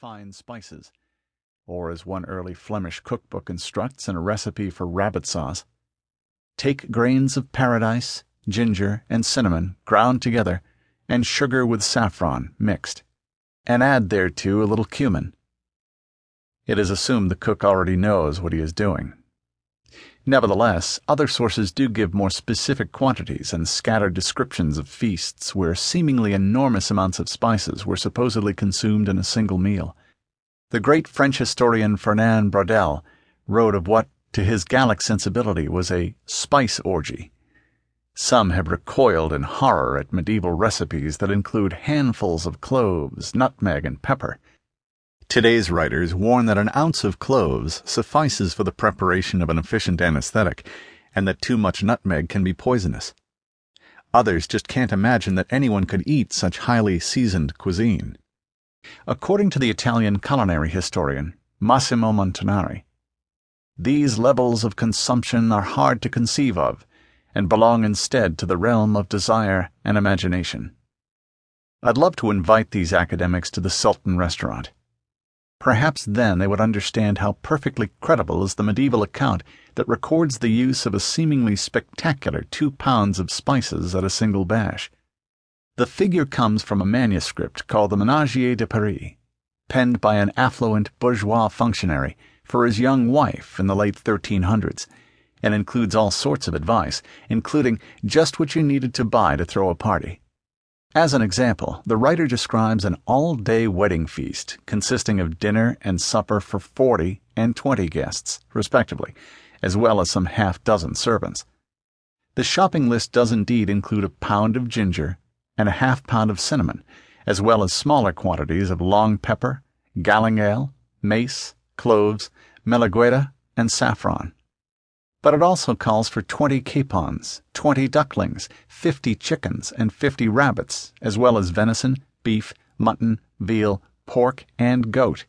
fine spices, or as one early Flemish cookbook instructs in a recipe for rabbit sauce, take grains of paradise, ginger, and cinnamon ground together, and sugar with saffron mixed, and add thereto a little cumin. It is assumed the cook already knows what he is doing. Nevertheless, other sources do give more specific quantities and scattered descriptions of feasts where seemingly enormous amounts of spices were supposedly consumed in a single meal. The great French historian Fernand Braudel wrote of what, to his Gallic sensibility, was a spice orgy. Some have recoiled in horror at medieval recipes that include handfuls of cloves, nutmeg, and pepper. Today's writers warn that an ounce of cloves suffices for the preparation of an efficient anesthetic, and that too much nutmeg can be poisonous. Others just can't imagine that anyone could eat such highly seasoned cuisine. According to the Italian culinary historian Massimo Montanari, these levels of consumption are hard to conceive of and belong instead to the realm of desire and imagination. I'd love to invite these academics to the Sultan restaurant Perhaps then they would understand how perfectly credible is the medieval account that records the use of a seemingly spectacular two pounds of spices at a single bash. The figure comes from a manuscript called the Ménagier de Paris, penned by an affluent bourgeois functionary for his young wife in the late 1300s, and includes all sorts of advice, including just what you needed to buy to throw a party. As an example, the writer describes an all day wedding feast consisting of dinner and supper for 40 and 20 guests, respectively, as well as some half dozen servants. The shopping list does indeed include a pound of ginger and a half pound of cinnamon, as well as smaller quantities of long pepper, galangal, mace, cloves, melegueta, and saffron but it also calls for 20 capons, 20 ducklings, 50 chickens, and 50 rabbits, as well as venison, beef, mutton, veal, pork, and goat,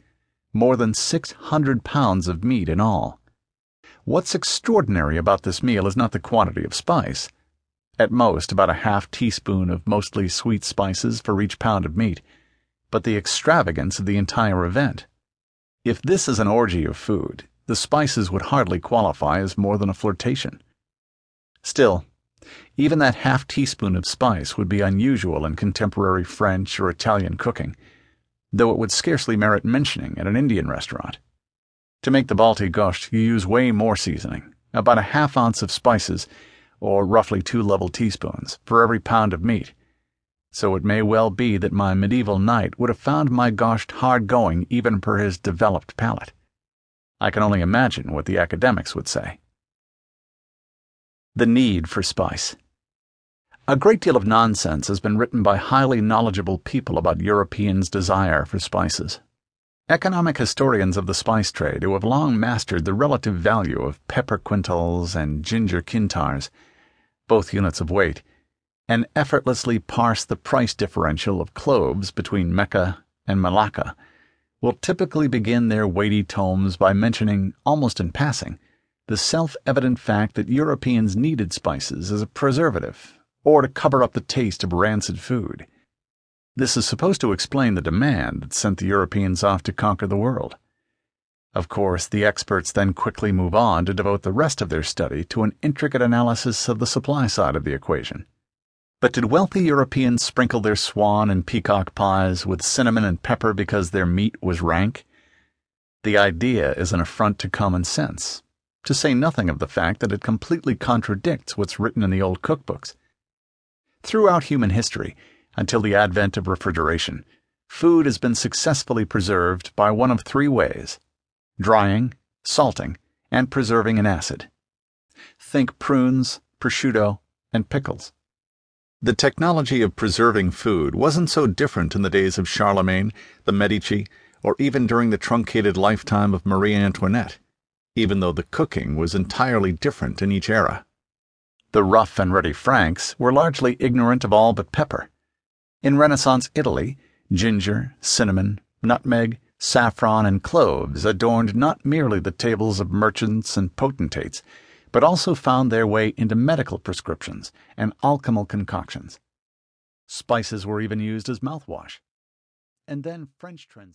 more than 600 pounds of meat in all. What's extraordinary about this meal is not the quantity of spice. At most, about a half teaspoon of mostly sweet spices for each pound of meat, but the extravagance of the entire event. If this is an orgy of food, the spices would hardly qualify as more than a flirtation. Still, even that half teaspoon of spice would be unusual in contemporary French or Italian cooking, though it would scarcely merit mentioning at an Indian restaurant. To make the balti gosht, you use way more seasoning, about a half ounce of spices, or roughly two level teaspoons, for every pound of meat. So it may well be that my medieval knight would have found my gosht hard going even per his developed palate. I can only imagine what the academics would say. The need for spice. A great deal of nonsense has been written by highly knowledgeable people about Europeans' desire for spices. Economic historians of the spice trade who have long mastered the relative value of pepper quintals and ginger quintars, both units of weight, and effortlessly parse the price differential of cloves between Mecca and Malacca will typically begin their weighty tomes by mentioning, almost in passing, the self evident fact that Europeans needed spices as a preservative or to cover up the taste of rancid food. This is supposed to explain the demand that sent the Europeans off to conquer the world. Of course, the experts then quickly move on to devote the rest of their study to an intricate analysis of the supply side of the equation. But did wealthy Europeans sprinkle their swan and peacock pies with cinnamon and pepper because their meat was rank? The idea is an affront to common sense, to say nothing of the fact that it completely contradicts what's written in the old cookbooks. Throughout human history, until the advent of refrigeration, food has been successfully preserved by one of three ways drying, salting, and preserving in acid. Think prunes, prosciutto, and pickles. The technology of preserving food wasn't so different in the days of Charlemagne, the Medici, or even during the truncated lifetime of Marie Antoinette, even though the cooking was entirely different in each era. The rough and ready Franks were largely ignorant of all but pepper. In Renaissance Italy, ginger, cinnamon, nutmeg, saffron, and cloves adorned not merely the tables of merchants and potentates but also found their way into medical prescriptions and alchemical concoctions. Spices were even used as mouthwash. And then French trends.